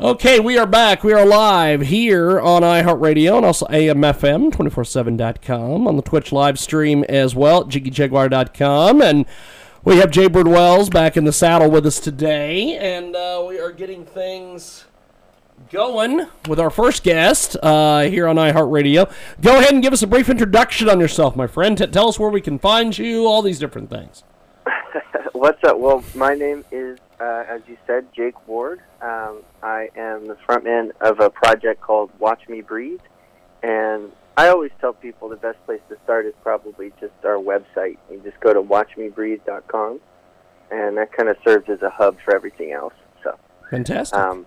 Okay, we are back. We are live here on iHeartRadio and also AMFM247.com on the Twitch live stream as well, JiggyJaguar.com. And we have Jay Bird Wells back in the saddle with us today. And uh, we are getting things going with our first guest uh, here on iHeartRadio. Go ahead and give us a brief introduction on yourself, my friend. T- tell us where we can find you, all these different things. What's up? Well, my name is, uh, as you said, Jake Ward. Um, I am the frontman of a project called Watch Me Breathe. And I always tell people the best place to start is probably just our website. You just go to watchmebreathe.com, and that kind of serves as a hub for everything else. So, Fantastic. um,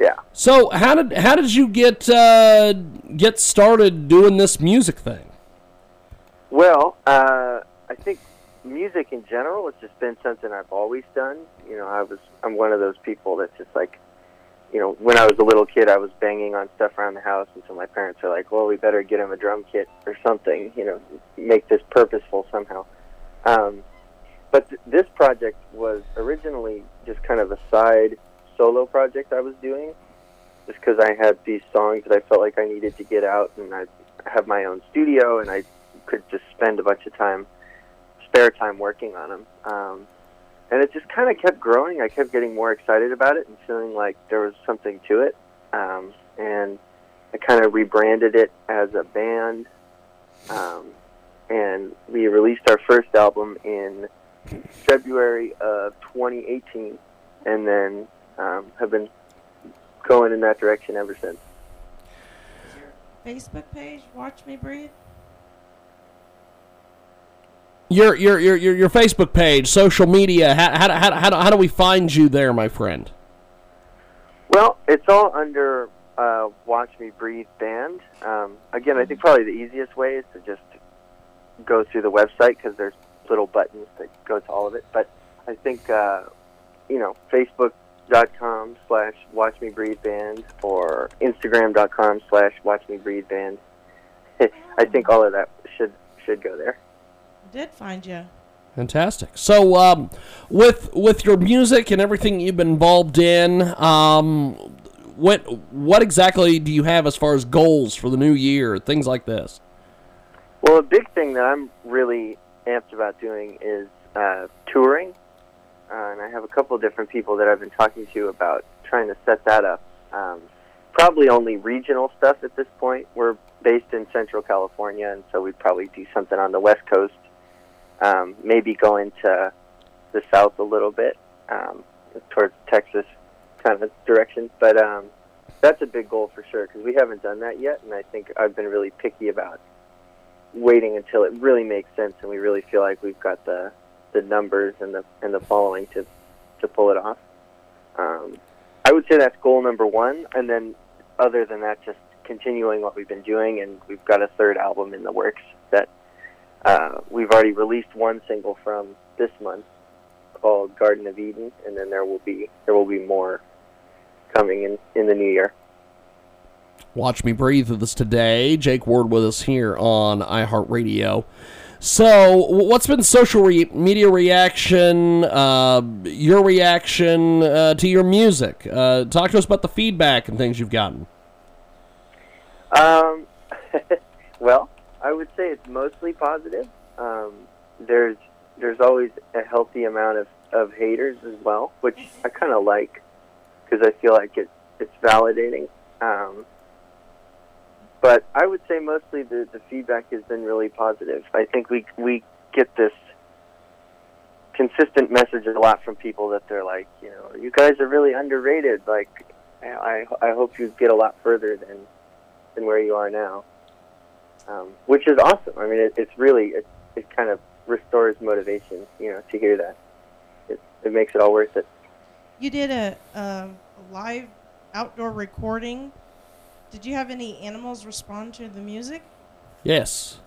yeah. So how did how did you get uh, get started doing this music thing? Well, uh, I think music in general has just been something I've always done. You know, I was I'm one of those people that's just like, you know, when I was a little kid, I was banging on stuff around the house, so my parents were like, "Well, we better get him a drum kit or something. You know, make this purposeful somehow." Um, but th- this project was originally just kind of a side solo project I was doing, just because I had these songs that I felt like I needed to get out, and I have my own studio, and I could just spend a bunch of time, spare time working on them. Um, and it just kind of kept growing. I kept getting more excited about it and feeling like there was something to it. Um, and I kind of rebranded it as a band. Um, and we released our first album in February of 2018, and then um, have been going in that direction ever since. Facebook page, Watch Me Breathe. Your your your your, your Facebook page, social media. How, how, how, how, do- how do we find you there, my friend? Well, it's all under uh, Watch Me Breathe Band. Um, again, I think probably the easiest way is to just go through the website because there's little buttons that go to all of it. But I think, uh, you know, Facebook.com slash Watch Me Breathe Band or Instagram.com slash Watch Me Breathe Band. I think all of that should should go there. Did find you. Fantastic. So, um, with with your music and everything you've been involved in, um, what what exactly do you have as far as goals for the new year, things like this? Well, a big thing that I'm really amped about doing is uh, touring, uh, and I have a couple of different people that I've been talking to about trying to set that up. Um, probably only regional stuff at this point. We're based in Central California, and so we'd probably do something on the West Coast. Um, maybe go into the South a little bit, um, towards Texas kind of direction. But um, that's a big goal for sure because we haven't done that yet, and I think I've been really picky about waiting until it really makes sense and we really feel like we've got the the numbers and the and the following to to pull it off. Um, I would say that's goal number one, and then other than that, just continuing what we've been doing, and we've got a third album in the works that uh, we've already released one single from this month called Garden of Eden, and then there will be there will be more coming in in the new year. Watch Me Breathe with us today. Jake Ward with us here on iHeartRadio. So, what's been social re- media reaction, uh, your reaction uh, to your music? Uh, talk to us about the feedback and things you've gotten. Um, well, I would say it's mostly positive. Um, there's there's always a healthy amount of, of haters as well, which I kind of like because I feel like it it's validating. Um, but I would say mostly the, the feedback has been really positive. I think we we get this consistent message a lot from people that they're like, you know, you guys are really underrated. Like, I I hope you get a lot further than than where you are now, um, which is awesome. I mean, it, it's really it, it kind of restores motivation, you know, to hear that. It, it makes it all worth it. you did a, a, a live outdoor recording. Did you have any animals respond to the music? Yes.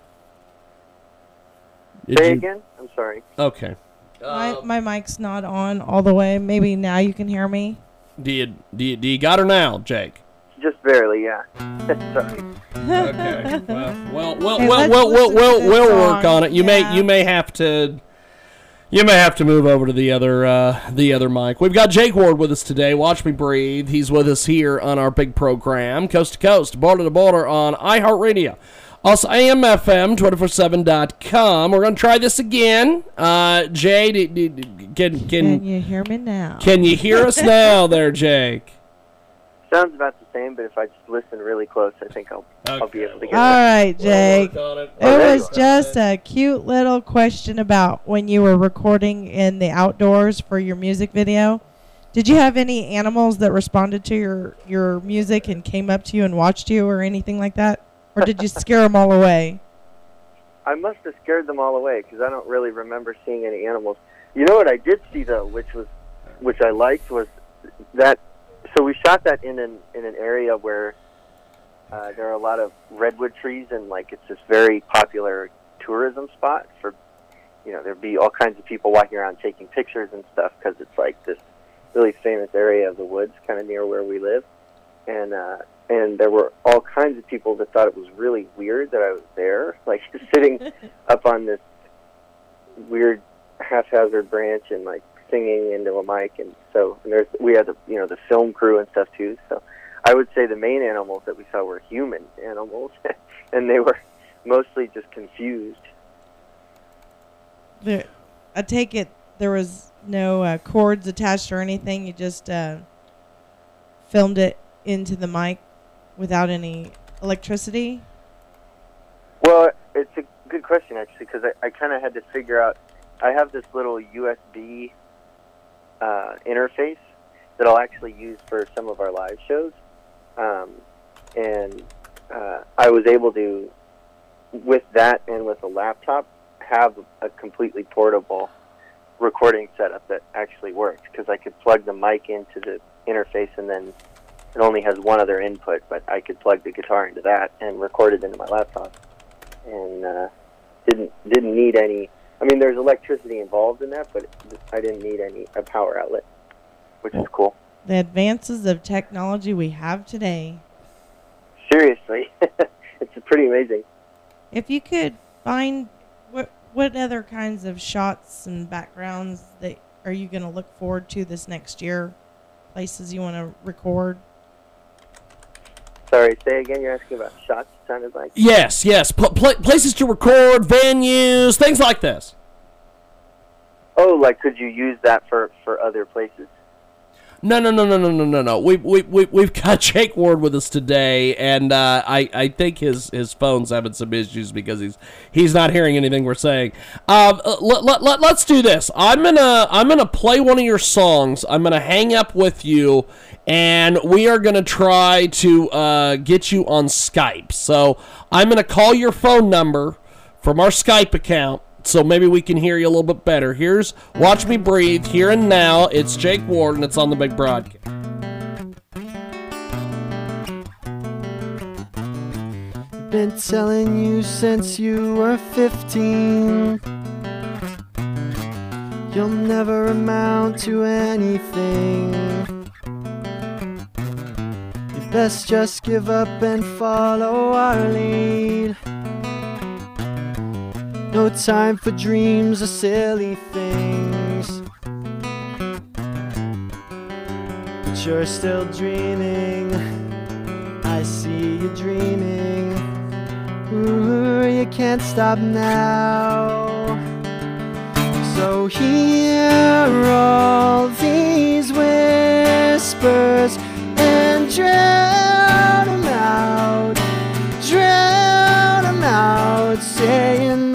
Did Say you- again. I'm sorry. Okay. my, my mic's not on all the way. Maybe now you can hear me. Do you, do you do you got her now, Jake? Just barely, yeah. sorry. Okay. Well, well, well, Hey, well, let's well, we'll, listen to we'll, this we'll work on it. You Yeah. may you may have to you may have to move over to the other uh, the other mic. We've got Jake Ward with us today. Watch me breathe. He's with us here on our big program, coast to coast, border to border on iHeartRadio. Also, AMFM247.com. We're going to try this again. Uh, Jay, d- d- d- can, Can can, you hear me now? can you hear us now there, Jake? Sounds about the same, but if I just listen really close, I think I'll I'll be able to get all it. right, Jake. We'll work on it. It Okay. was just a cute little question about when you were recording in the outdoors for your music video. Did you have any animals that responded to your, your music and came up to you and watched you or anything like that? Or did you scare them all away? I must have scared them all away because I don't really remember seeing any animals. You know what I did see though, which was which I liked was that. So we shot that in an in an area where uh, there are a lot of redwood trees and like it's this very popular tourism spot for you know there'd be all kinds of people walking around taking pictures and stuff because it's like this really famous area of the woods kind of near where we live. And uh and there were all kinds of people that thought it was really weird that I was there, like sitting up on this weird haphazard branch and like singing into a mic, and so and there's we had the you know the film crew and stuff too. So I would say the main animals that we saw were human animals, and they were mostly just confused. There, I take it there was no uh, cords attached or anything. You just uh, filmed it into the mic without any electricity. Well, it's a good question actually because I, I kind of had to figure out. I have this little USB uh, interface that I'll actually use for some of our live shows, um, and uh, I was able to, with that and with a laptop, have a completely portable recording setup that actually works because I could plug the mic into the interface and then it only has one other input, but I could plug the guitar into that and record it into my laptop, and uh, didn't didn't need any. I mean, there's electricity involved in that, but I didn't need any a power outlet, which is oh. cool. The advances of technology we have today. Seriously, it's pretty amazing. If you could find what what other kinds of shots and backgrounds that are you going to look forward to this next year? Places you want to record? Sorry, say again. You're asking about shots. It sounded like. Yes, yes. Pl- pla places to record, venues, things like this. Oh, like could you use that for for other places? No, no, no, no, no, no, no, no. We we we we've got Jake Ward with us today, and uh, I I think his his phone's having some issues because he's he's not hearing anything we're saying. Um, uh, let, let, let, let's do this. I'm gonna I'm gonna play one of your songs. I'm gonna hang up with you, and we are gonna try to uh, get you on Skype. So I'm gonna call your phone number from our Skype account so maybe we can hear you a little bit better. Here's Watch Me Breathe, here and now. It's Jake Ward, and it's on the big broadcast. Been telling you since you were 15. You'll never amount to anything. You best just give up and follow our lead. No time for dreams or silly things. But you're still dreaming. I see you dreaming. Ooh, you can't stop now. So hear all these whispers and drown 'em out. Drown 'em out, saying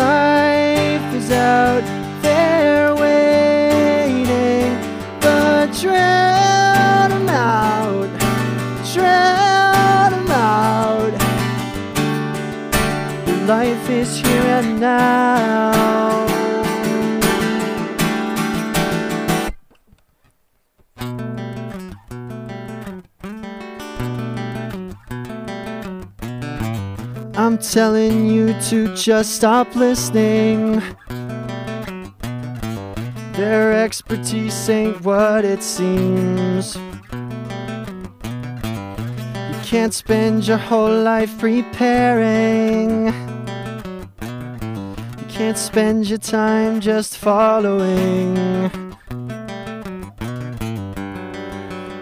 now. I'm telling you to just stop listening. Their expertise ain't what it seems. You can't spend your whole life preparing can't spend your time just following.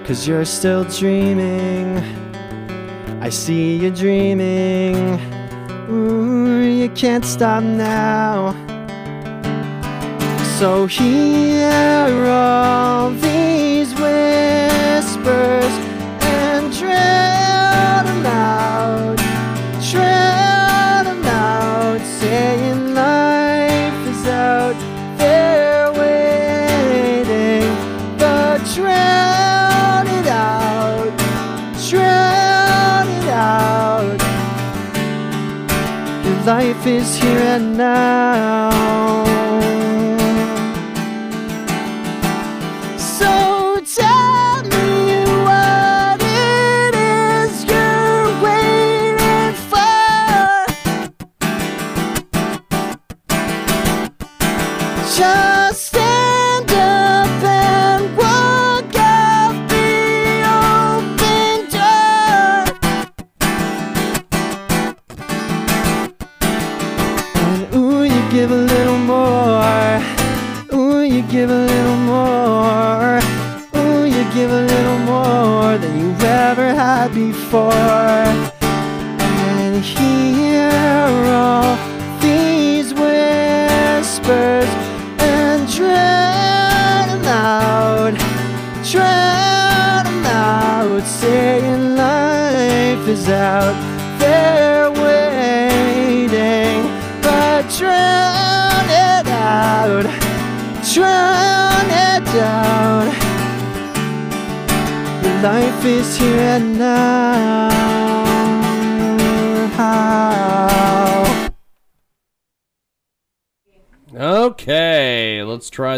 Cause you're still dreaming. I see you dreaming. Ooh, you can't stop now. So hear all these whispers drown it out, drown it out. Your life is here and now.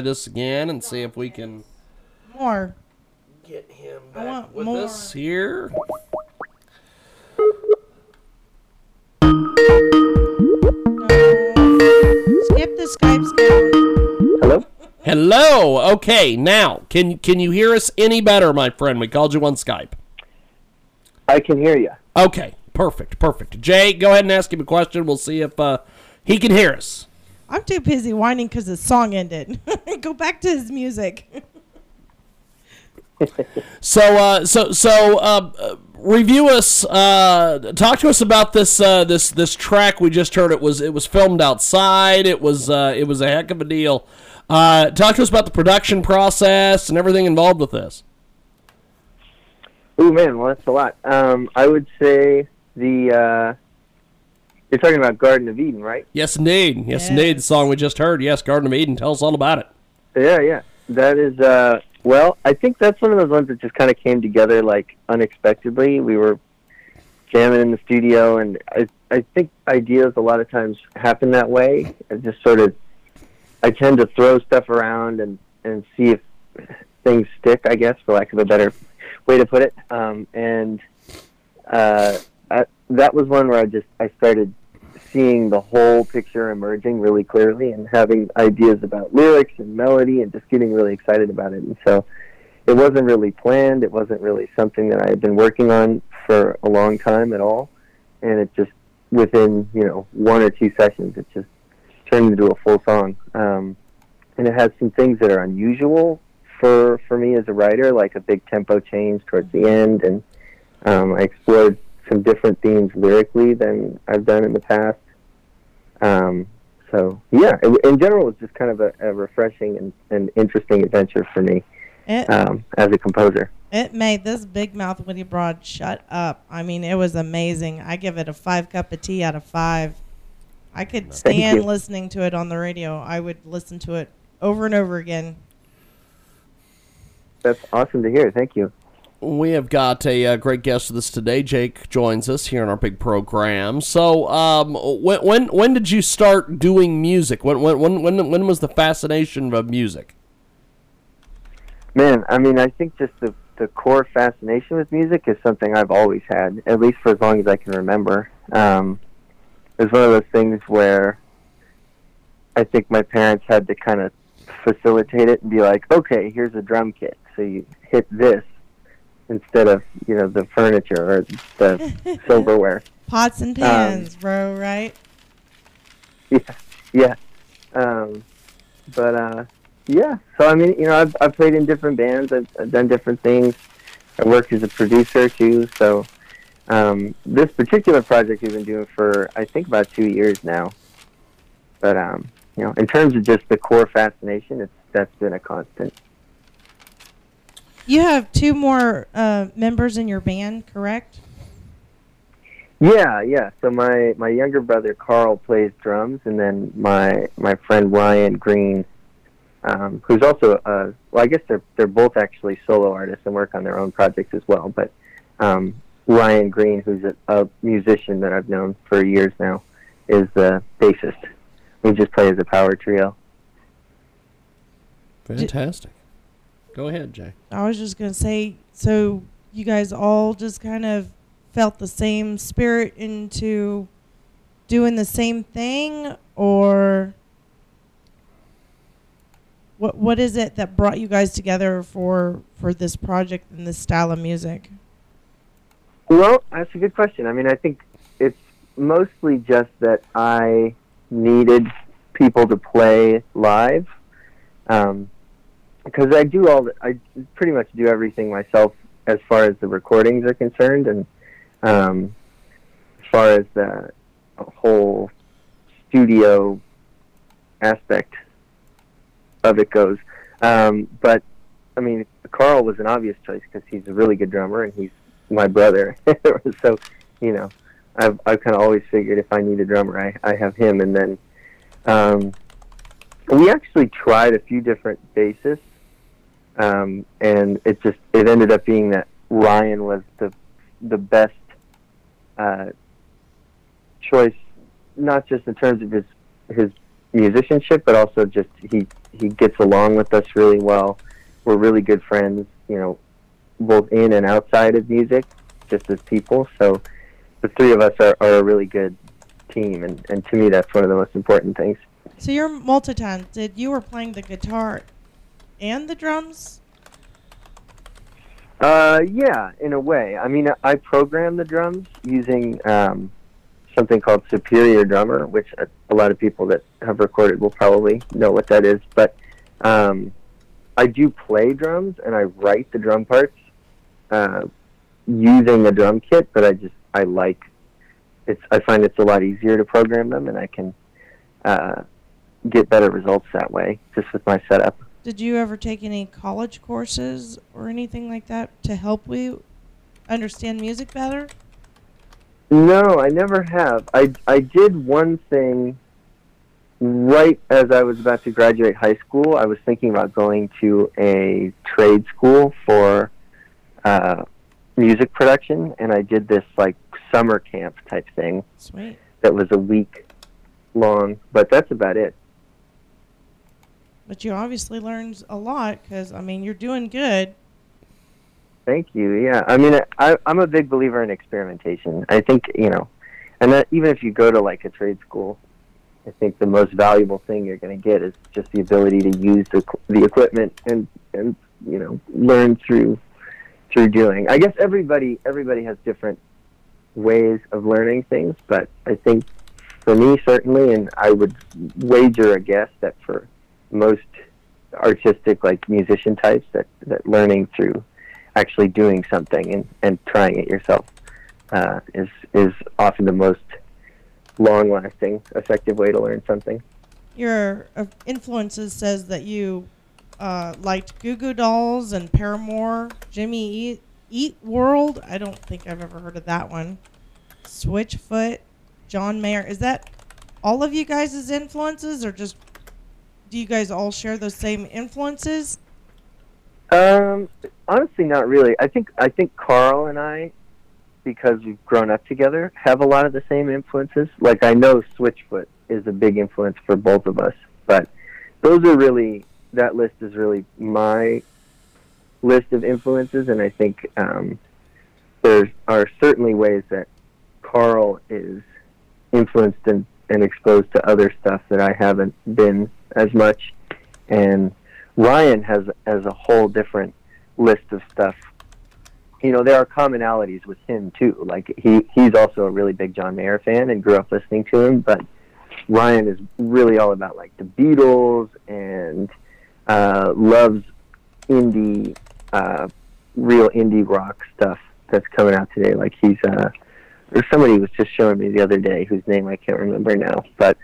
This again and see if we can More. get him I back want with more. us here. Skip the Skype sound. Hello? Hello. Okay, now can can you hear us any better, my friend? We called you on Skype. I can hear you. Okay, perfect, perfect. Jay, go ahead and ask him a question. We'll see if uh, he can hear us. I'm too busy whining because the song ended. Go back to his music. So, uh, so, so, uh, uh, review us. Uh, talk to us about this, uh, this, this track we just heard. It was, it was filmed outside. It was, uh, it was a heck of a deal. Uh, talk to us about the production process and everything involved with this. Oh man, well, that's a lot. Um, I would say the, uh, you're talking about Garden of Eden, right? Yes, indeed. Yes, indeed. The song we just heard. Yes, Garden of Eden. Tell us all about it. Yeah, yeah. That is, uh, well, I think that's one of those ones that just kind of came together like unexpectedly. We were jamming in the studio, and I, I think ideas a lot of times happen that way. I just sort of, I tend to throw stuff around and and see if things stick. I guess, for lack of a better way to put it. Um, and uh, I, that was one where I just I started seeing the whole picture emerging really clearly and having ideas about lyrics and melody and just getting really excited about it. And so it wasn't really planned. It wasn't really something that I had been working on for a long time at all. And it just within you know one or two sessions, it just turned into a full song. Um, and it has some things that are unusual for for me as a writer, like a big tempo change towards the end, and um, I explored some different themes lyrically than I've done in the past. Um, so yeah, in in general, it was just kind of a, a refreshing and, and interesting adventure for me It, um, as a composer. it made this big mouth Woody Broad shut up. I mean, it was amazing. I give it a five cup of tea out of five. I could stand listening to it on the radio. I would listen to it over and over again. That's awesome to hear. Thank you. We have got a uh, great guest with us today. Jake joins us here in our big program. So, um, when when when did you start doing music? When when when when, when was the fascination of music? Man, I mean, I think just the the core fascination with music is something I've always had, at least for as long as I can remember. Um, it was one of those things where I think my parents had to kind of facilitate it and be like, okay, here's a drum kit, so you hit this instead of you know the furniture or the silverware. Pots and Um, pans, bro, right? Yeah, yeah. Um, but uh, yeah. So I mean, you know, I've I've played in different bands. I've, I've done different things. I worked as a producer too. So um, this particular project we've been doing for I think about two years now. But um, you know, in terms of just the core fascination, it's that's been a constant. You have two more uh, members in your band, correct? Yeah, yeah. So my my younger brother Carl plays drums, and then my my friend Ryan Green, um, who's also uh, well, I guess they're they're both actually solo artists and work on their own projects as well. But um, Ryan Green, who's a, a musician that I've known for years now, is the bassist. We just play as a power trio. Fantastic. Go ahead, Jay. I was just gonna say, so you guys all just kind of felt the same spirit into doing the same thing, or what? What is it that brought you guys together for for this project and this style of music? Well, that's a good question. I mean, I think it's mostly just that I needed people to play live. Um, because I do all the, I pretty much do everything myself as far as the recordings are concerned, and um, as far as the whole studio aspect of it goes. Um, but I mean, Carl was an obvious choice because he's a really good drummer and he's my brother. so you know, I've I've kind of always figured if I need a drummer, I I have him, and then. Um, we actually tried a few different bassists um, and it just it ended up being that Ryan was the the best uh, choice, not just in terms of his his musicianship, but also just he he gets along with us really well. We're really good friends, you know, both in and outside of music, just as people. So the three of us are, are a really good team, and, and to me, that's one of the most important things. So you're multi-talented. You were playing the guitar and the drums. Uh, yeah, in a way. I mean, I program the drums using um, something called Superior Drummer, which a, a lot of people that have recorded will probably know what that is. But um, I do play drums and I write the drum parts uh, using a drum kit. But I just I like it's. I find it's a lot easier to program them, and I can uh, get better results that way just with my setup. Did you ever take any college courses or anything like that to help you understand music better? No, I never have. I I did one thing right as I was about to graduate high school. I was thinking about going to a trade school for uh, music production, and I did this like summer camp type thing Sweet. that was a week long. But that's about it. But you obviously learned a lot because, I mean, you're doing good. Thank you. Yeah, I mean, I, I'm a big believer in experimentation. I think you know, and that even if you go to like a trade school, I think the most valuable thing you're going to get is just the ability to use the the equipment and and you know learn through through doing. I guess everybody everybody has different ways of learning things, but I think for me certainly, and I would wager a guess that for most artistic like musician types that that learning through actually doing something and, and trying it yourself uh, is is often the most long lasting effective way to learn something. Your uh, influences says that you uh, liked Goo Goo Dolls and Paramore, Jimmy Eat, Eat World. I don't think I've ever heard of that one. Switchfoot, John Mayer. Is that all of you guys' influences, or just do you guys all share those same influences? Um, honestly, not really. I think I think Carl and I, because we've grown up together, have a lot of the same influences. Like I know Switchfoot is a big influence for both of us, but those are really that list is really my list of influences, and I think um, there are certainly ways that Carl is influenced and, and exposed to other stuff that I haven't been as much. And Ryan has has a whole different list of stuff. You know, there are commonalities with him too. Like he he's also a really big John Mayer fan and grew up listening to him, but Ryan is really all about like the Beatles and uh, loves indie, uh, real indie rock stuff that's coming out today. Like he's uh, somebody was just showing me the other day whose name I can't remember now, but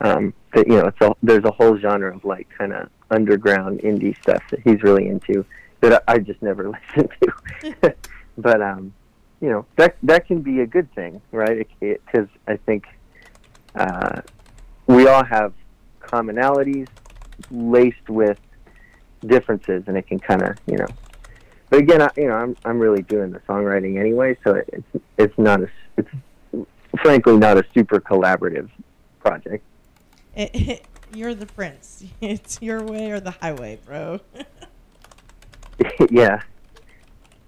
um, that you know, it's a, there's a whole genre of like kind of underground indie stuff that he's really into that I, I just never listened to. but um, you know, that that can be a good thing, right? Because I think uh, we all have commonalities laced with differences, and it can kind of you know. But again, I, you know, I'm I'm really doing the songwriting anyway, so it, it's it's not a it's frankly not a super collaborative project. It, it, you're the prince. It's your way or the highway, bro. yeah.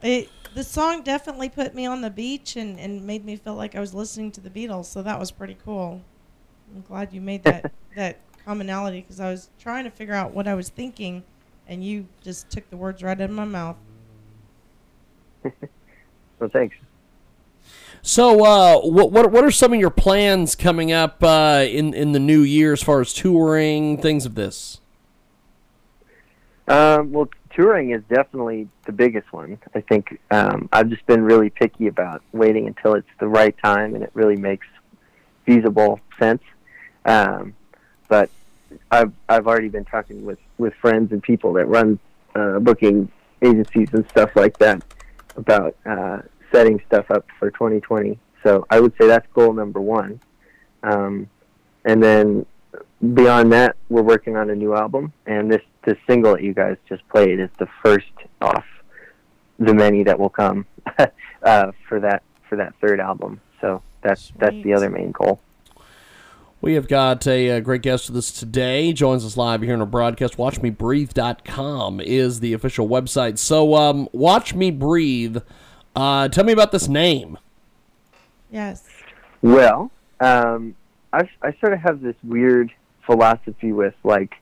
It, the song definitely put me on the beach and, and made me feel like I was listening to the Beatles, so that was pretty cool. I'm glad you made that that commonality because I was trying to figure out what I was thinking, and you just took the words right out of my mouth. well, thanks. So, uh, what what what are some of your plans coming up uh, in in the new year as far as touring things of this? Um, well, touring is definitely the biggest one. I think um, I've just been really picky about waiting until it's the right time and it really makes feasible sense. Um, but I've I've already been talking with with friends and people that run uh, booking agencies and stuff like that about uh, setting stuff up for 2020. So I would say that's goal number one. Um, and then beyond that, we're working on a new album, and this this single that you guys just played is the first off the many that will come uh, for that for that third album. So that's Sweet. that's the other main goal. We have got a, a, great guest with us today. Joins us live here in our broadcast. WatchMeBreathe.com is the official website. So, um, Watch Me Breathe. Uh, tell me about this name. Yes. Well, um, I, I sort of have this weird philosophy with like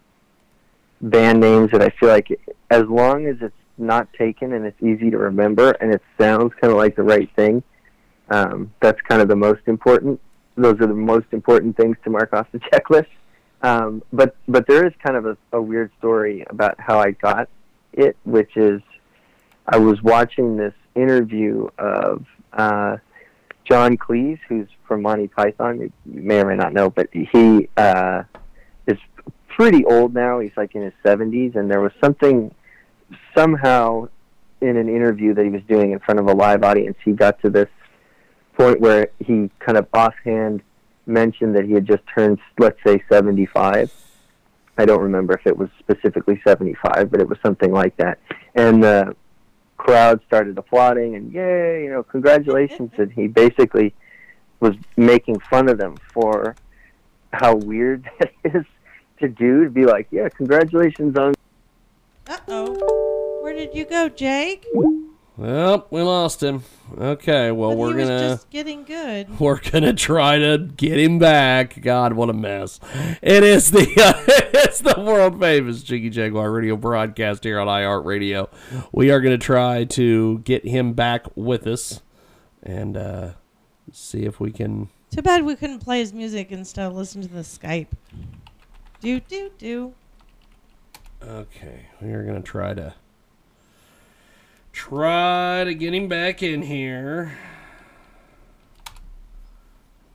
band names that I feel like as long as it's not taken and it's easy to remember and it sounds kind of like the right thing, um, that's kind of the most important. Those are the most important things to mark off the checklist. Um, but but there is kind of a, a weird story about how I got it, which is I was watching this interview of uh, John Cleese, who's from Monty Python. You may or may not know, but he uh, is pretty old now. He's like in his 70s, and there was something somehow in an interview that he was doing in front of a live audience. He got to this point where he kind of offhand mentioned that he had just turned, let's say, 75. I don't remember if it was specifically 75, but it was something like that. And the crowd started applauding and yay, you know, congratulations. and he basically was making fun of them for how weird that is to do to be like, yeah, congratulations on. Uh oh. Where did you go, Jake? Well, we lost him. Okay, well but we're he gonna just getting good. We're gonna try to get him back. God, what a mess! It is the uh, it's the world famous Jiggy Jaguar radio broadcast here on iHeart Radio. We are gonna try to get him back with us and uh, see if we can. Too bad we couldn't play his music instead of listen to the Skype. Do do do. Okay, we are gonna try to try to get him back in here.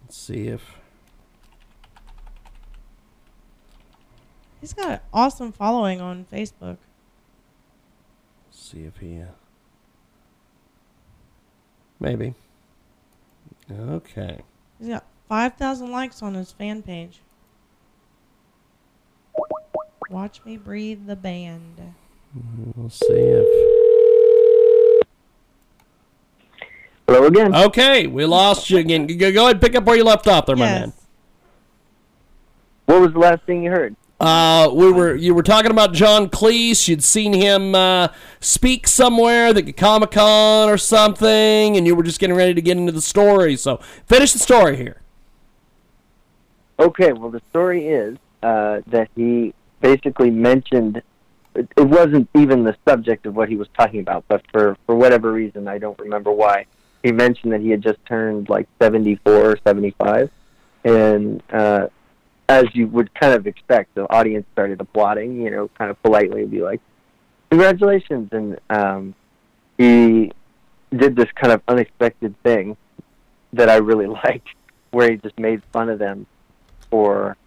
Let's see if. He's got an awesome following on Facebook. Let's See if he. Uh, maybe. Okay. He's got 5,000 likes on his fan page. Watch Me Breathe the Band. We'll see if. Hello again. Okay, we lost you again. Go ahead and pick up where you left off there, my Yes. man. What was the last thing you heard? Uh, we were you were talking about John Cleese. You'd seen him uh, speak somewhere, the Comic Con or something, and you were just getting ready to get into the story. So finish the story here. Okay, well, the story is uh, that he basically mentioned it it wasn't even the subject of what he was talking about, but for for whatever reason, I don't remember why. He mentioned that he had just turned like 74 or 75, and uh, as you would kind of expect, the audience started applauding, you know, kind of politely, be like, "Congratulations!" And um, he did this kind of unexpected thing that I really liked, where he just made fun of them for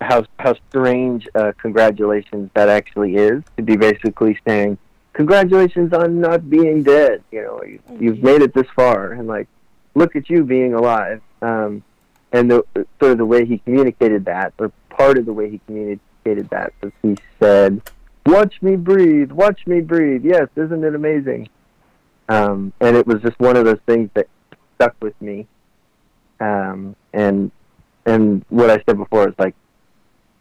how how strange uh, congratulations that actually is to be basically saying congratulations on not being dead. You know, you, you've made it this far, and like, look at you being alive. Um, and the sort of the way he communicated that, or part of the way he communicated that, was he said, "Watch me breathe, watch me breathe." Yes, isn't it amazing? Um, and it was just one of those things that stuck with me. Um, and and what I said before is like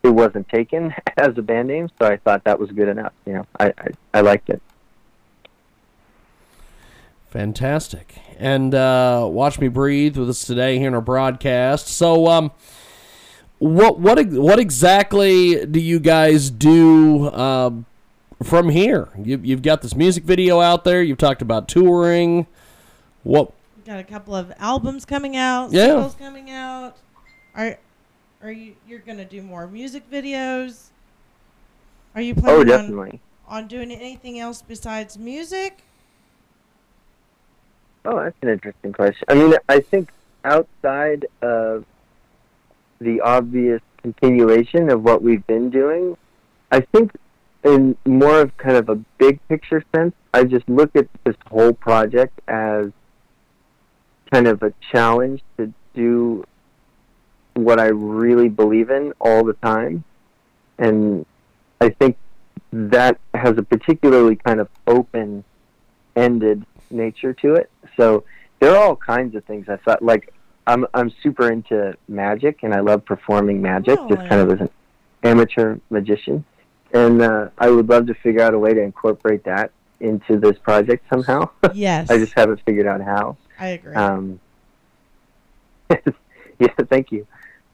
it wasn't taken as a band name, so I thought that was good enough. You know, I I, I liked it. Fantastic. And uh, watch me breathe with us today here in our broadcast. So, um, what what what exactly do you guys do um, from here? You, you've got this music video out there. You've talked about touring. What? Got a couple of albums coming out. Yeah. Singles coming out. Are are you you're gonna do more music videos? Are you oh, planning Oh, on, on doing anything else besides music? Oh, that's an interesting question. I mean, I think outside of the obvious continuation of what we've been doing, I think in more of kind of a big picture sense, I just look at this whole project as kind of a challenge to do what I really believe in all the time. And I think that has a particularly kind of open ended nature to it. So there are all kinds of things I thought like I'm I'm super into magic and I love performing magic Oh, just kind of as an amateur magician. And uh, I would love to figure out a way to incorporate that into this project somehow. Yes. I just haven't figured out how. I agree. Um, yeah, thank you.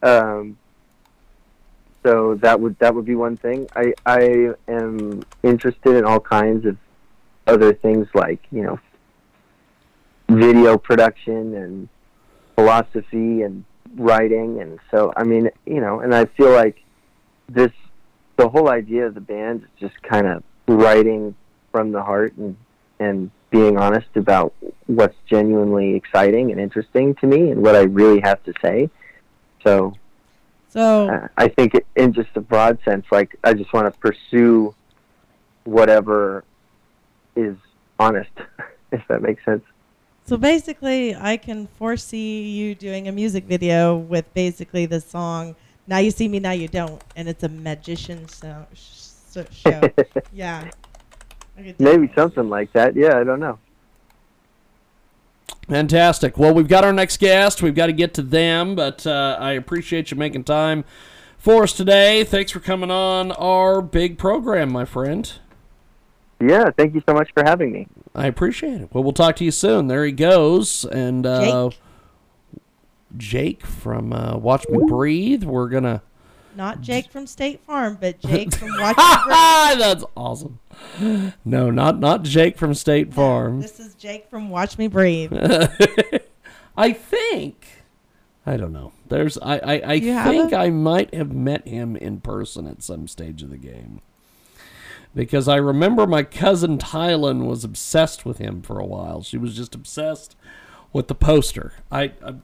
Um, so that would that would be one thing. I I am interested in all kinds of other things like you know video production and philosophy and writing and so I mean you know and I feel like this the whole idea of the band is just kind of writing from the heart and and being honest about what's genuinely exciting and interesting to me and what I really have to say. So so uh, I think it, in just a broad sense, like I just want to pursue whatever is honest, if that makes sense. so basically, I can foresee you doing a music video with basically the song "Now You See Me, Now You Don't," and it's a magician show. yeah. Maybe something like that. Yeah, I don't know. Fantastic. Well, we've got our next guest. We've got to get to them, but uh, I appreciate you making time for us today. Thanks for coming on our big program, my friend. Yeah, thank you so much for having me. I appreciate it. Well, we'll talk to you soon. There he goes. And uh, Jake. Jake from uh, Watch Me Breathe. We're going to. Not Jake from State Farm, but Jake from Watch Me Breathe. That's awesome. No, not not Jake from State Farm. This is Jake from Watch Me Breathe. I think. I don't know. There's. I. I, I You think? I might have met him in person at some stage of the game. Because I remember my cousin Tylen was obsessed with him for a while. She was just obsessed with the poster. I. I,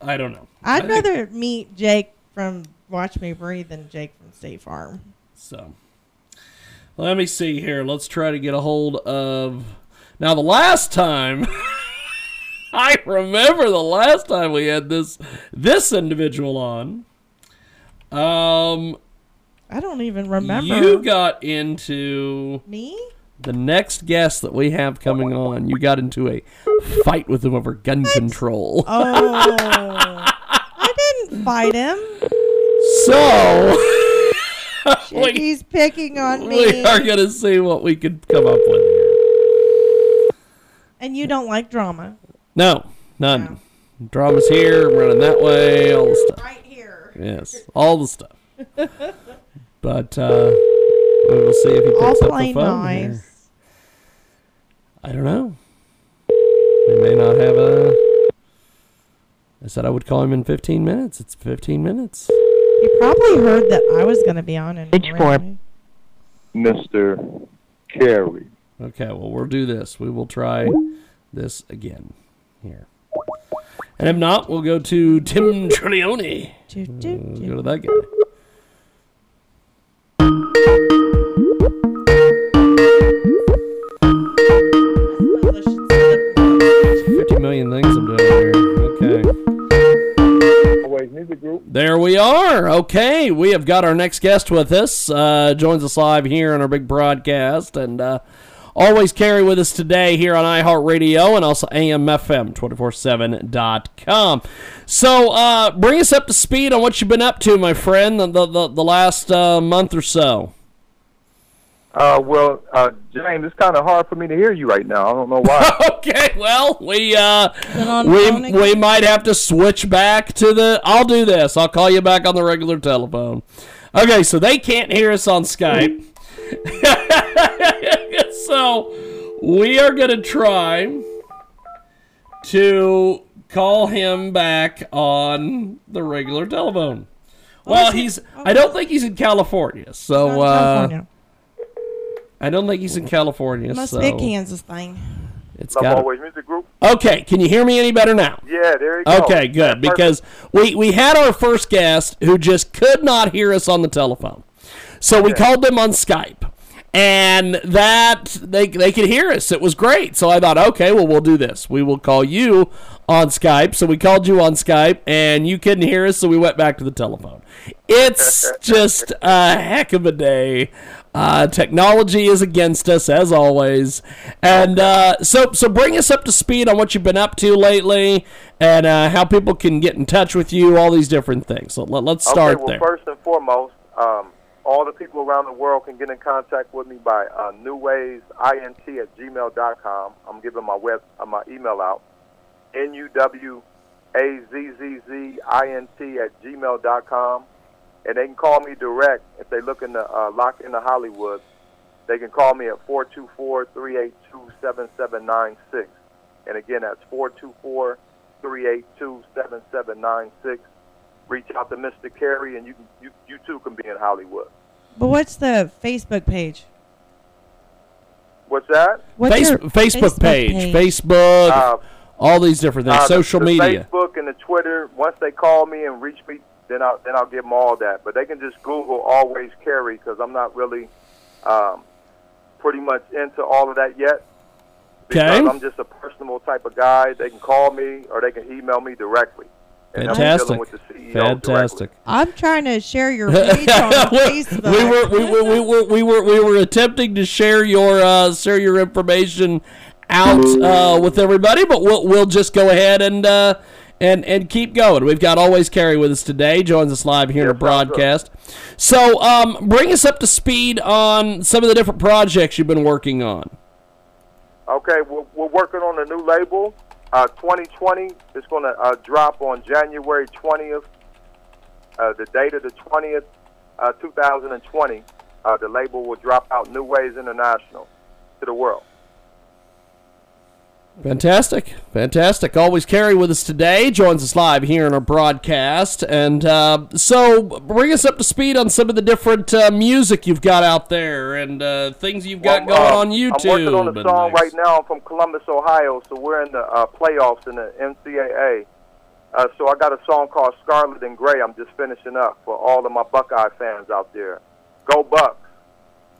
I don't know. I'd rather meet Jake from Watch Me Breathe than Jake from State Farm. So, let me see here. Let's try to get a hold of. Now, the last time. I remember the last time we had this this individual on. Um, I don't even remember. you got into me? the next guest that we have coming on. You got into a fight with him over gun control. Oh, I didn't fight him. So He's picking on me. we are gonna see what we can come up with here. and you don't like drama. No, none. Drama's here, running that way, all the stuff. Right here. Yes, all the stuff. But uh, we'll see if he All picks up the phone. nice. I don't know. We may not have a. I said I would call him in 15 minutes. It's 15 minutes. He probably heard that I was going to be on. And Page four. Mr. Carey. Okay, well, we'll do this. We will try this again here. And if not, we'll go to Tim Trilioni. Choo, choo, We'll mm, go to that guy. Music Group. There we are. Okay, we have got our next guest with us. Uh, joins us live here on our big broadcast, and uh, always carry with us today here on iHeartRadio and also AMFM247.com. So, uh, bring us up to speed on what you've been up to, my friend, the the, the, the last uh, month or so. Uh, well, uh, James, it's kind of hard for me to hear you right now. I don't know why. Okay, well, we uh, on the phone we we might have to switch back to the. I'll do this. I'll call you back on the regular telephone. Okay, so they can't hear us on Skype. so we are gonna try to call him back on the regular telephone. Well, he's. I don't think he's in California. So Not uh, California. I don't think he's in California. Must so be a Kansas thing. it's Love got. Always Music Group. Okay, can you hear me any better now? Yeah, there you go. Okay, good. That's Because we, we had our first guest who just could not hear us on the telephone. So we called them on Skype. And that they they could hear us. It was great. So I thought, okay, well we'll do this. We will call you on Skype. So we called you on Skype and you couldn't hear us, so we went back to the telephone. It's just a heck of a day. Uh, technology is against us as always, and uh, so so bring us up to speed on what you've been up to lately, and uh, how people can get in touch with you, all these different things. So let, us start okay, well, there. first and foremost, um, all the people around the world can get in contact with me by uh, newwaysint at gmail.com. I'm giving my web uh, my email out. N U W A Z Z Z I N T at gmail.com. And they can call me direct if they're looking to uh, lock into Hollywood. They can call me at 424 382 7796. And again, that's 424 382 7796 reach out to Mr. Carey, and you can, you you too can be in Hollywood. But what's the Facebook page? What's that? What's Face, your Facebook, page, Facebook, Uh, all these different things, uh, the- social the media. Facebook and the Twitter. Once they call me and reach me, then I'll then I'll give them all that. But they can just Google always carry because I'm not really um, pretty much into all of that yet. Because Okay. I'm just a personal type of guy. They can call me or they can email me directly. And I'm Fantastic. with the CEO Fantastic. I'm trying to share your page on we, Facebook. we were we were we were we were we were attempting to share your uh, share your information out uh, with everybody, but we'll we'll just go ahead and uh, and and keep going. We've got always carry with us today. Joins us live here in Yeah, the broadcast. So um, bring us up to speed on some of the different projects you've been working on. Okay, we're, we're working on a new label. Uh, 2020 is going to uh, drop on January 20th. Uh, the date of the 20th, uh, 2020, uh, the label will drop out New Ways International to the world. Fantastic, fantastic. Always carry with us today. Joins us live here in our broadcast, and uh, so bring us up to speed on some of the different uh, music you've got out there and uh, things you've got Well, going uh, on YouTube. I'm working on a song right now. I'm from Columbus, Ohio, so we're in the uh, playoffs in the NCAA. Uh, so I got a song called Scarlet and Gray. I'm just finishing up for all of my Buckeye fans out there. Go Bucks!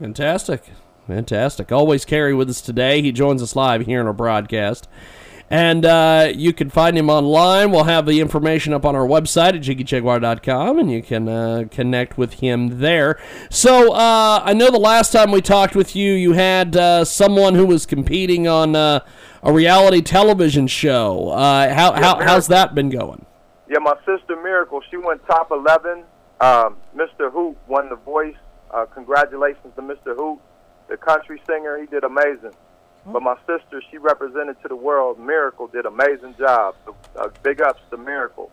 Fantastic, fantastic. Always carry with us today. He joins us live here in our broadcast. And uh, you can find him online. We'll have the information up on our website at jiggyjaguar.com, and you can uh, connect with him there. So uh, I know the last time we talked with you, you had uh, someone who was competing on uh, a reality television show. Uh, how, how, how's that been going? Yeah, my sister Miracle, she went top 11. Um, Mr. Hoot won the voice. Uh, congratulations to Mr. Hoot, the country singer. He did amazing. But my sister, she represented to the world. Miracle did amazing job. Uh, big ups to Miracle.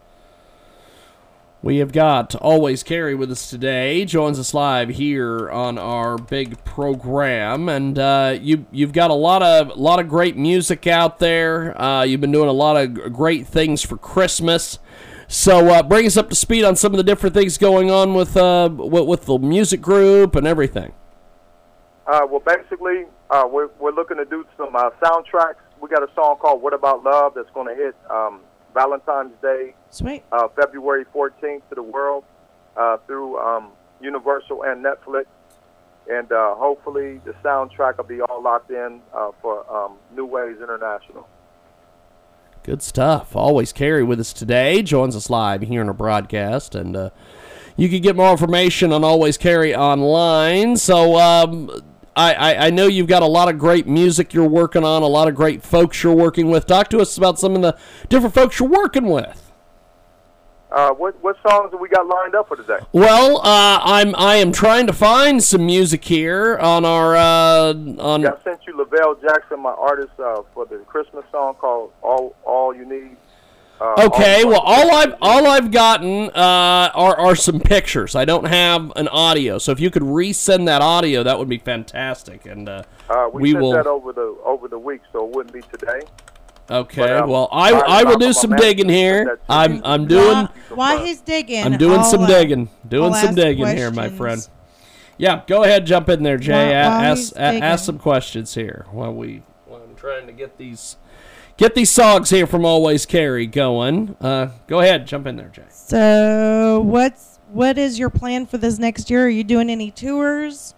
We have got Always Carry with us today. Joins us live here on our big program, and uh, you you've got a lot of lot of great music out there. Uh, you've been doing a lot of great things for Christmas. So uh, bring us up to speed on some of the different things going on with uh, with, with the music group and everything. Uh, well, basically, uh, we're, we're looking to do some uh, soundtracks. We got a song called "What About Love" that's going to hit um, Valentine's Day, Sweet. uh, February 14th, to the world uh, through um, Universal and Netflix. And uh, hopefully, the soundtrack will be all locked in uh, for um, New Ways International. Good stuff. Always Carry with us today. Joins us live here in our broadcast. And uh, you can get more information on Always Carry online. So um, I, I, I know you've got a lot of great music you're working on, a lot of great folks you're working with. Talk to us about some of the different folks you're working with. Uh, what what songs do we got lined up for today? Well, uh, I'm I am trying to find some music here on our uh, on I sent you Lavelle Jackson, my artist, uh, for the Christmas song called "All All You Need." Uh, Okay, all, well, all I've all I've gotten uh, are are some pictures. I don't have an audio, so if you could resend that audio, that would be fantastic. And uh, uh, we, we sent will- that over the over the week, so it wouldn't be today. okay, But, um, well, I sorry I will do some digging here. I'm I'm doing While, while he's digging, I'm doing I'll, some uh, digging, doing I'll some ask digging here, my friend. Yeah, go ahead, jump in there, Jay. While- A- while ask ask some questions here while we while I'm trying to get these get these songs here from Always Carry going. Uh, go ahead, jump in there, Jay. So, what's what is your plan for this next year? Are you doing any tours?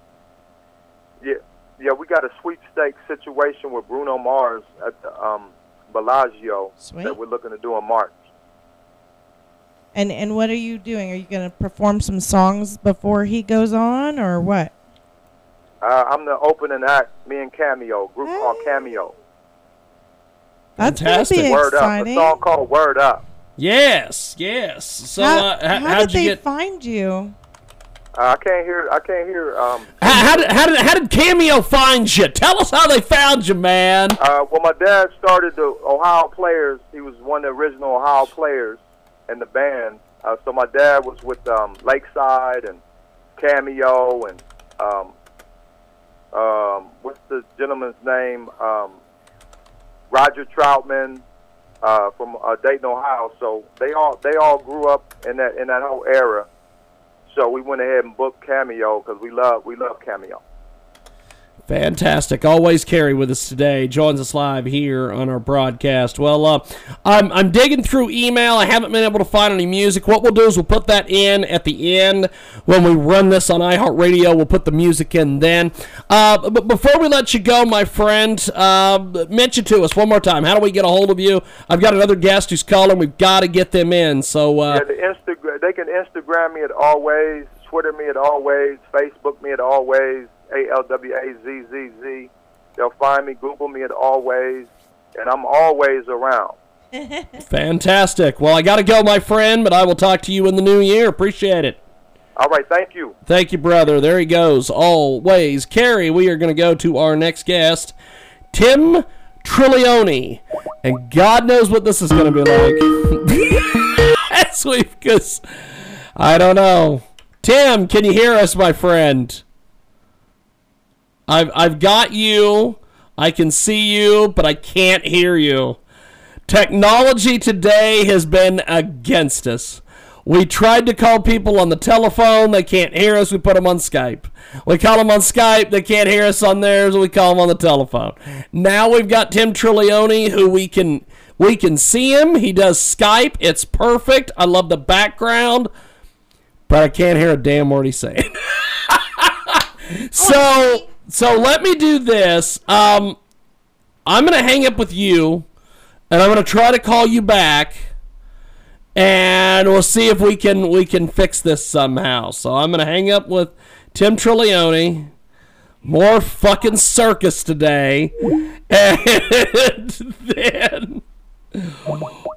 Yeah, yeah, we got a sweepstakes situation with Bruno Mars at the um, Bellagio Sweet. that we're looking to do in March. And and what are you doing? Are you going to perform some songs before he goes on, or what? Uh, I'm the opening act. Me and Cameo, group called Cameo. That's going to Fantastic. be Word exciting. up. A song called Word Up. Yes, yes. So how, uh, h- how how'd did you they get? find you? Uh, I can't hear. I can't hear. Um, How, how did how did how did Cameo find you? Tell us how they found you, man. uh, well, my dad started the Ohio Players. He was one of the original Ohio Players in the band. Uh, so my dad was with um, Lakeside and Cameo and um, um, what's the gentleman's name? Um, Roger Troutman uh, from uh, Dayton, Ohio. So they all they all grew up in that in that whole era. So we went ahead and booked Cameo because we love we love Cameo. Fantastic. Always carry with us today. Joins us live here on our broadcast. Well, uh, I'm, I'm digging through email. I haven't been able to find any music. What we'll do is we'll put that in at the end when we run this on iHeartRadio. We'll put the music in then. Uh, but before we let you go, my friend, uh, mention to us one more time. How do we get a hold of you? I've got another guest who's calling. We've got to get them in. So, uh, Yeah, the. They can Instagram me at always, Twitter me at always, Facebook me at always, A L W A Z Z Z. They'll find me, Google me at always, and I'm always around. fantastic. Well, I got to go, my friend, but I will talk to you in the new year. Appreciate it. All right, thank you. Thank you, brother. There he goes. Always. Carrie, we are going to go to our next guest, Tim Trilioni. And God knows what this is going to be like. As we, because I don't know. Tim, can you hear us, my friend? I've, I've got you. I can see you, but I can't hear you. Technology today has been against us. We tried to call people on the telephone. They can't hear us. We put them on Skype. We call them on Skype. They can't hear us on theirs. We call them on the telephone. Now we've got Tim Trilioni, who we can we can see him. He does Skype. It's perfect. I love the background, but I can't hear a damn word he's saying. so so let me do this. Um, I'm gonna hang up with you, and I'm gonna try to call you back and we'll see if we can we can fix this somehow. So I'm gonna hang up with Tim Trilioni. More fucking circus today, and then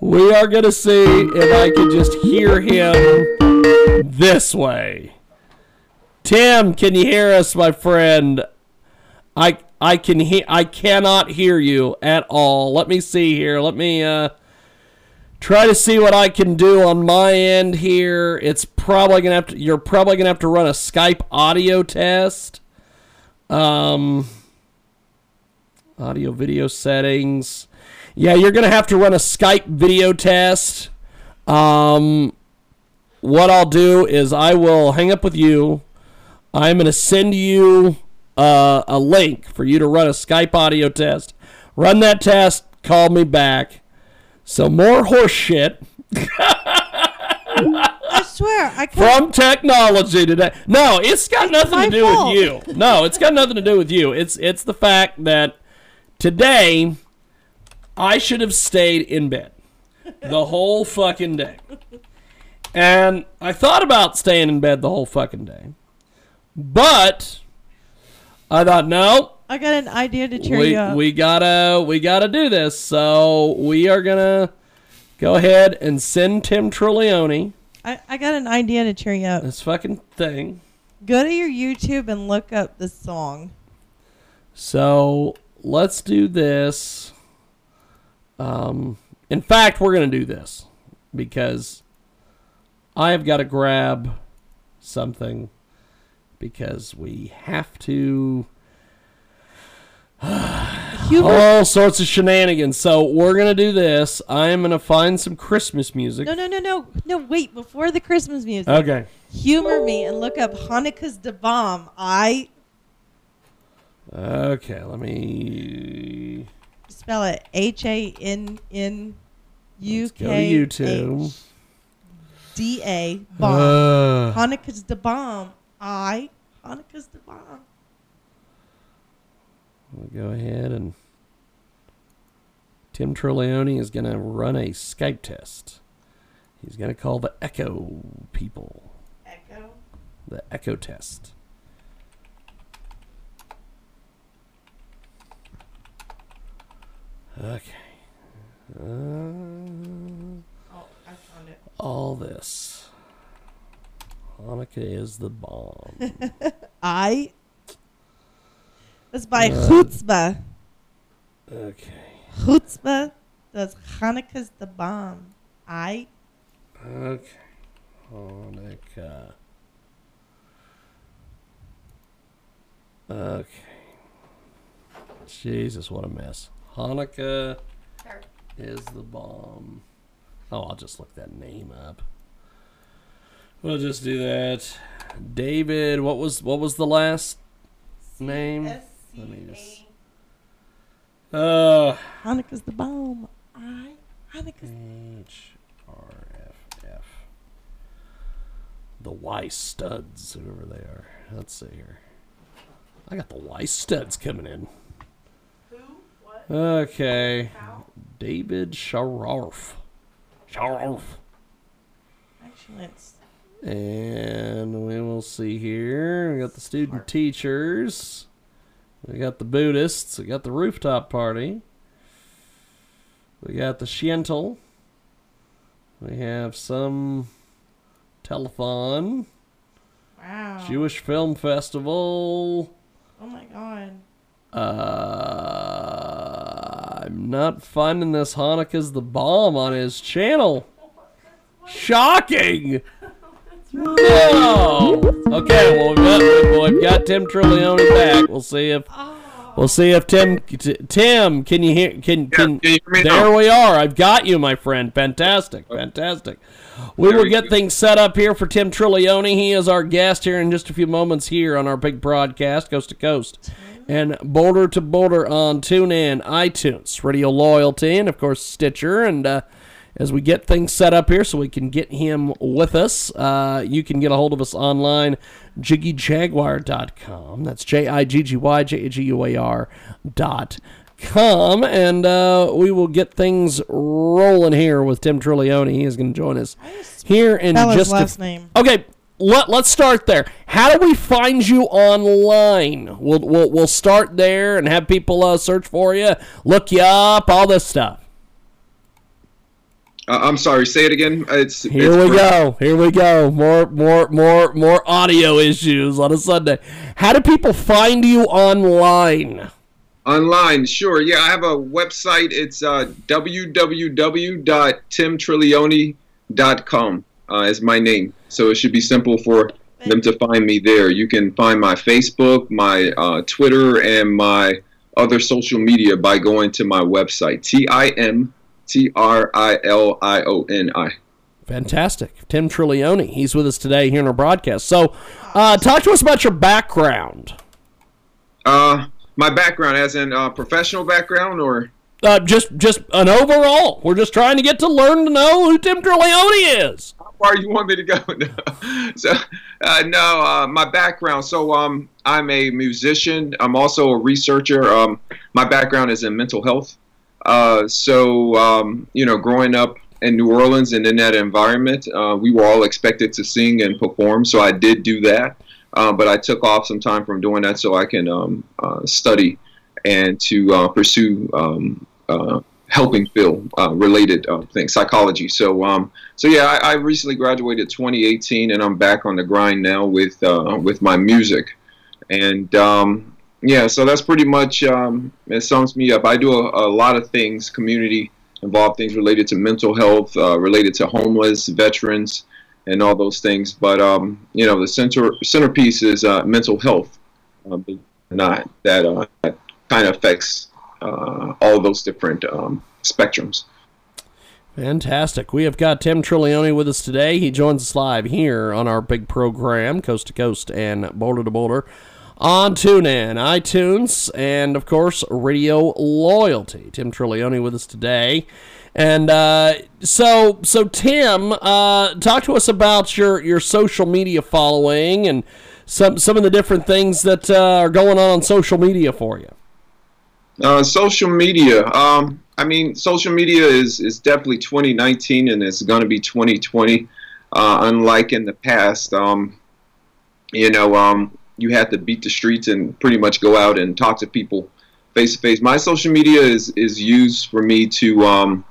we are gonna see if I can just hear him this way. Tim, can you hear us, my friend? I I can hear I cannot hear you at all. Let me see here. Let me uh try to see what I can do on my end here. It's probably gonna have to. You're probably gonna have to run a Skype audio test. Um, audio video settings. Yeah, you're gonna have to run a Skype video test. Um, what I'll do is I will hang up with you. I'm gonna send you uh, a link for you to run a Skype audio test. Run that test. Call me back. So more horse shit I swear, I can't. from technology today. No, it's got nothing to do fault. with you. No, it's got nothing to do with you. It's it's the fact that today I should have stayed in bed the whole fucking day. And I thought about staying in bed the whole fucking day. But I thought no, I got an idea to cheer we, you up. we gotta we gotta do this. So we are gonna go ahead and send Tim Trilioni I, I got an idea to cheer you up. this fucking thing. Go to your YouTube and look up the song. So let's do this. Um, in fact, we're gonna do this because I have got to grab something because we have to Hubert, all sorts of shenanigans. So we're gonna do this. I am gonna find some Christmas music. no, no, no, no, no. Wait, before the Christmas music, Okay. humor me and look up Hanukkah's the bomb. I Okay. Let me. spell it H A N N U Let's go to K YouTube. H D A bomb. Uh, Hanukkah's the bomb. I Hanukkah's bomb. We'll go ahead and Tim Trilioni is going to run a Skype test. He's going to call the Echo people, Echo. the Echo test. Okay. Uh, Oh, I found it. all this. Hanukkah is the bomb. I. That's by Uh, Chutzpah. Okay. Chutzpah does Hanukkah's the bomb. I. Okay. Hanukkah. Okay. Jesus, what a mess. Hanukkah is the bomb. Oh, I'll just look that name up. We'll just do that. David, what was what was the last name? Let me just. Uh, Hanukkah's the bomb. I. Hanukkah's. H R F F. The Y studs, whoever they are. Let's see here. I got the Y studs coming in. Who? What? Okay. David Shararf. Shararf. Actually, it's. And we will see here. We got the student teachers. We got the Buddhists. We got the rooftop party. We got the Shintel. We have some telethon. Wow. Jewish Film Festival. Oh my god. Uh, I'm not finding this Hanukkah's the bomb on his channel. Shocking! No. Okay, well we've got, well, we've got Tim Trilioni back. We'll see if we'll see if Tim t- Tim can you hear can can can you hear there now? we are. I've got you, my friend. Fantastic, fantastic. We will get good. things set up here for Tim Trilioni. He is our guest here in just a few moments here on our big broadcast, coast to coast, and border to border on TuneIn, iTunes, Radio Loyalty, and of course Stitcher. And uh, as we get things set up here, so we can get him with us, uh, you can get a hold of us online, jiggyjaguar.com. That's J I G G Y J A G U A R dot com, and uh, we will get things rolling here with Tim Trilioni. He is going to join us here in Spell his just a last name. Okay, let, let's start there. How do we find you online? We'll, we'll, we'll start there and have people uh, search for you, look you up, all this stuff. Uh, I'm sorry. Say it again. It's Here it's we great. go. Here we go. More, more, more, more audio issues on a Sunday. How do people find you online? Online, sure. Yeah, I have a website. It's uh, www.timtrilioni.com uh, is my name. So it should be simple for them to find me there. You can find my Facebook, my uh, Twitter, and my other social media by going to my website. T I M T R I L I O N I. Fantastic. Tim Trilioni. He's with us today here in our broadcast. So, uh, talk to us about your background. Uh, my background, as in uh, professional background, or Uh, just just an overall. We're just trying to get to learn to know who Tim Trilioni is. how far you want me to go? so, uh, no, uh, my background. So, um, I'm a musician. I'm also a researcher. Um, my background is in mental health. Uh, so, um, you know, growing up in New Orleans and in that environment, uh, we were all expected to sing and perform. So I did do that. Uh, but I took off some time from doing that so I can um, uh, study and to uh, pursue um, helping Phil related things, psychology. So, um, so yeah, I, I recently graduated 2018, and I'm back on the grind now with with my music, and um, yeah, so that's pretty much um, it sums me up. I do a, a lot of things, community involved things related to mental health, uh, related to homeless veterans, and all those things. But um, you know, the center centerpiece is uh, mental health, uh, not that uh, that kind of affects uh, all those different um, spectrums. Fantastic. We have got Tim Trilioni with us today. He joins us live here on our big program, Coast to Coast and Border to Border, on TuneIn, iTunes, and of course, Radio Loyalty. Tim Trilioni with us today. And uh, so, so Tim, uh, talk to us about your, your social media following and some some of the different things that uh, are going on on social media for you. Uh, social media. Um, I mean, social media is, is definitely 2019 and it's going to be 2020. Uh, unlike in the past, um, you know, um, you had to beat the streets and pretty much go out and talk to people face to face. My social media is, is used for me to um,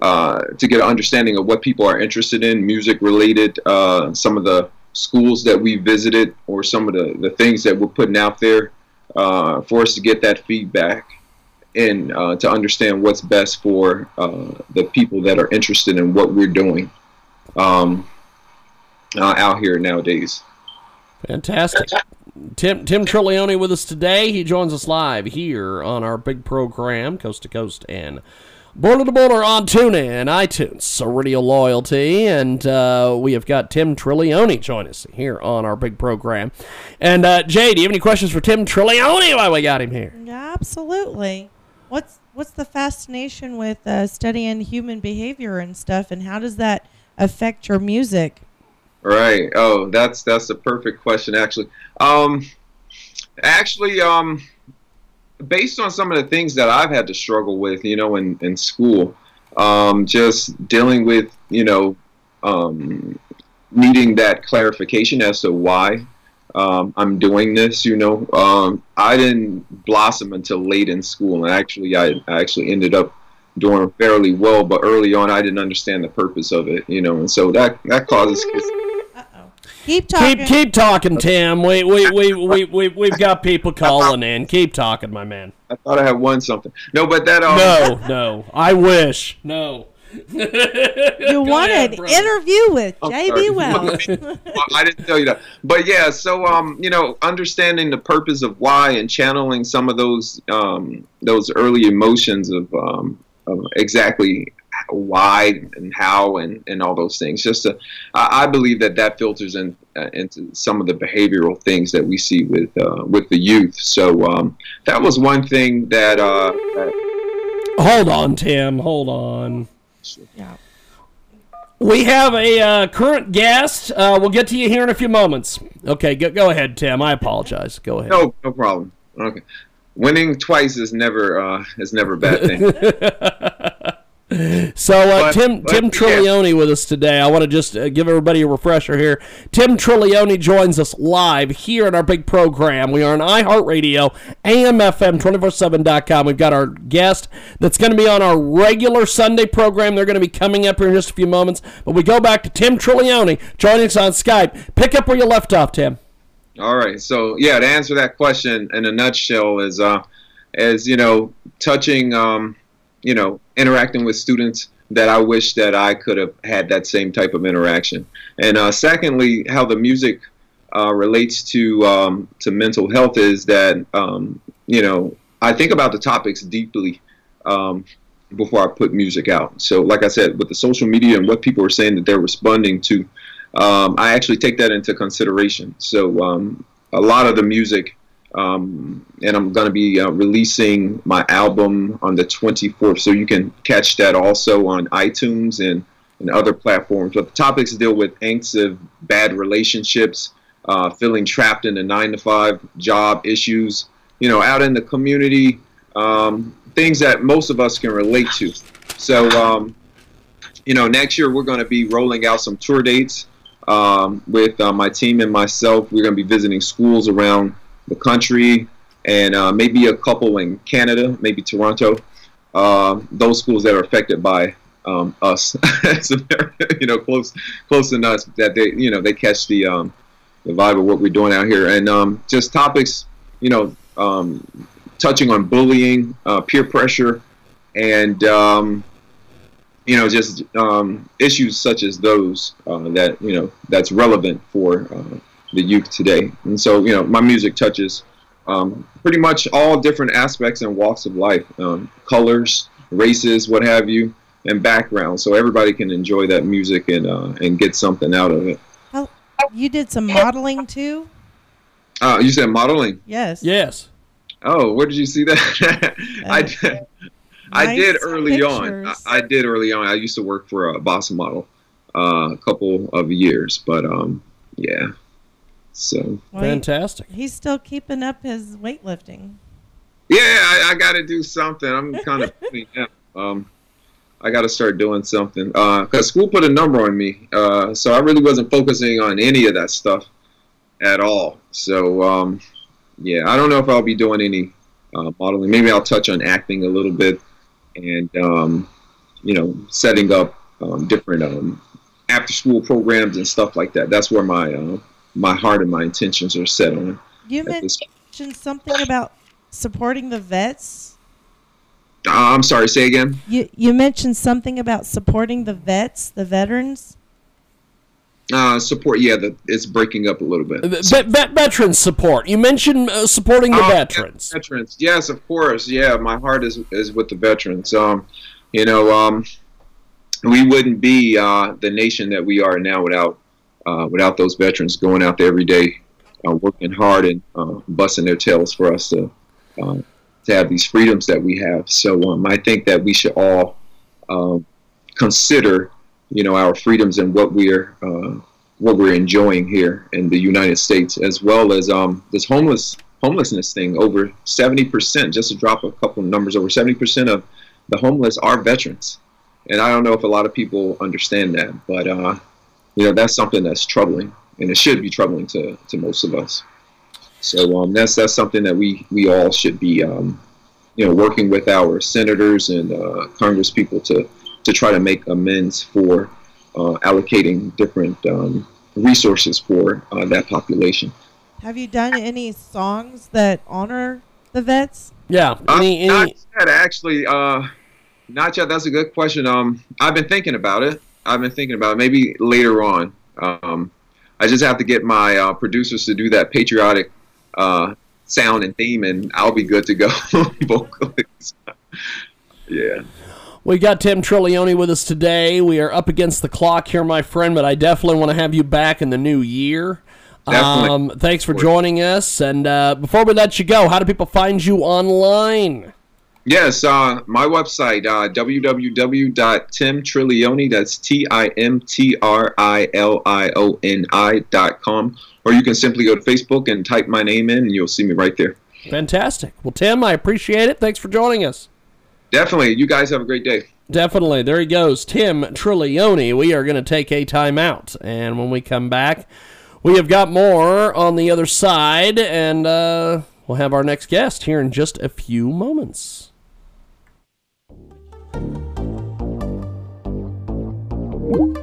uh, to get an understanding of what people are interested in, music related, uh, some of the schools that we visited, or some of the, the things that we're putting out there uh, for us to get that feedback and uh, to understand what's best for uh, the people that are interested in what we're doing um, uh, out here nowadays. Fantastic. Tim Tim Trilioni with us today. He joins us live here on our big program, Coast to Coast and Border to Border on TuneIn, iTunes, so Radio Loyalty, and uh, we have got Tim Trilioni join us here on our big program. And uh, Jay, do you have any questions for Tim Trilioni while we got him here? Yeah, absolutely. What's what's the fascination with uh, studying human behavior and stuff, and how does that affect your music? Right. Oh, that's that's a perfect question, actually. Um, actually, um, based on some of the things that I've had to struggle with, you know, in in school, um, just dealing with, you know, um, needing that clarification as to why um, I'm doing this. You know, um, I didn't blossom until late in school, and actually, I, I actually ended up doing fairly well. But early on, I didn't understand the purpose of it. You know, and so that that causes. Keep talking. Keep keep talking, Tim. We we we we we we've got people calling in. Keep talking, my man. I thought I had won something. No, but that um, No, no. I wish. No. you want an interview with J.B. sorry. Wells. Well, I didn't tell you that. But yeah, so um, you know, understanding the purpose of why and channeling some of those um, those early emotions of, um, of exactly why and how and, and all those things. Just to, I, I believe that that filters in uh, into some of the behavioral things that we see with uh, with the youth. So um, that was one thing that, uh, that Hold on, Tim. Hold on. yeah. We have a uh, current guest. Uh, we'll get to you here in a few moments. Okay, go, go ahead, Tim. I apologize. Go ahead. no no problem. Okay, winning twice is never uh, is never a bad thing. So, uh, But- Tim but, Tim yeah. Trilioni with us today. I want to just uh, give everybody a refresher here. Tim Trilioni joins us live here in our big program. We are on iHeartRadio, AMFM247.com. We've got our guest that's going to be on our regular Sunday program. They're going to be coming up here in just a few moments. But we go back to Tim Trilioni joining us on Skype. Pick up where you left off, Tim. All right. So yeah, to answer that question in a nutshell is uh, as you know, touching, um, you know, interacting with students that I wish that I could have had that same type of interaction. And uh, secondly, how the music uh, relates to um, to mental health is that um, you know I think about the topics deeply um, before I put music out. So, like I said, with the social media and what people are saying that they're responding to, um, I actually take that into consideration. So, um, a lot of the music, um, and I'm going to be uh, releasing my album on the 24th, so you can catch that also on iTunes and and other platforms. But the topics deal with angst of bad relationships, uh, feeling trapped in a nine to five job issues, you know, out in the community, um, things that most of us can relate to. So, um, you know, next year we're going to be rolling out some tour dates um, with uh, my team and myself. We're going to be visiting schools around the country and uh, maybe a couple in Canada, maybe Toronto. Uh, those schools that are affected by um, us, you know, close, close to us that they, you know, they catch the um, the vibe of what we're doing out here, and um, just topics, you know, um, touching on bullying, uh, peer pressure, and um, you know, just issues such as those uh, that you know that's relevant for uh, the youth today. And so, you know, my music touches um, pretty much all different aspects and walks of life, um, colors, races, what have you, and backgrounds, so everybody can enjoy that music and uh, and get something out of it. How, you did some modeling too? Uh, you said modeling. Yes. Yes. Oh, where did you see that? I did. I did Nice early on. I. I did early on. I used to work for a boss model uh, a couple of years, but um, yeah. So Well, he- Fantastic. he's still keeping up his weightlifting. yeah, I, I got to do something. I'm kind of yeah, um, I got to start doing something because school put a number on me, uh, so I really wasn't focusing on any of that stuff at all. So um, yeah, I don't know if I'll be doing any uh, modeling. Maybe I'll touch on acting a little bit, and um, you know, setting up um, different um, after-school programs and stuff like that. That's where my uh, my heart and my intentions are set on. You mentioned something about supporting the vets. Uh, I'm sorry. Say again. You you mentioned something about supporting the vets, the veterans. Uh, support. Yeah, the, it's breaking up a little bit. Ve- ve- veteran support. You mentioned uh, supporting the yeah, veterans. veterans. Yes, of course. Yeah, my heart is is with the veterans. Um, you know, um, we wouldn't be uh, the nation that we are now without uh, without those veterans going out there every day, uh, working hard and uh, busting their tails for us to uh, to have these freedoms that we have. So um, I think that we should all um, consider, you know, our freedoms and what we're uh, what we're enjoying here in the United States, as well as um, this homeless homelessness thing. Over seventy percent, just to drop a couple of numbers, over seventy percent of the homeless are veterans, and I don't know if a lot of people understand that, but uh, you know that's something that's troubling, and it should be troubling to, to most of us. So um, that's that's something that we we all should be um, you know working with our senators and uh, Congress people to to try to make amends for uh, allocating different um, resources for uh, that population. Have you done any songs that honor the vets? Yeah. Any, Uh, any, not yet, actually. Uh, not yet. That's a good question. Um, I've been thinking about it. I've been thinking about it. Maybe later on. Um, I just have to get my uh, producers to do that patriotic uh, sound and theme, and I'll be good to go vocally. yeah. We got Tim Trilioni with us today. We are up against the clock here, my friend, but I definitely want to have you back in the new year. Definitely. Um, thanks for joining us. And uh, before we let you go, how do people find you online? Yes, uh, my website, uh, www.timtrilioni, that's T-I-M-T-R-I-L-I-O-N-I dot com. Or you can simply go to Facebook and type my name in, and you'll see me right there. Fantastic. Well, Tim, I appreciate it. Thanks for joining us. Definitely. You guys have a great day. Definitely. There he goes, Tim Trilioni. We are going to take a timeout. And when we come back, we have got more on the other side. And uh, we'll have our next guest here in just a few moments. you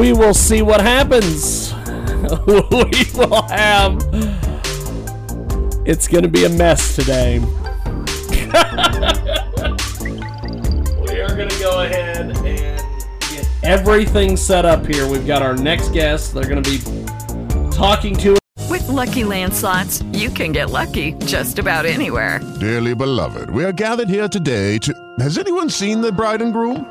we will see what happens. we will have. It's going to be a mess today. we are going to go ahead and get everything set up here. We've got our next guest. They're going to be talking to With Lucky Land slots, you can get lucky just about anywhere. Dearly beloved, we are gathered here today to. Has anyone seen the bride and groom?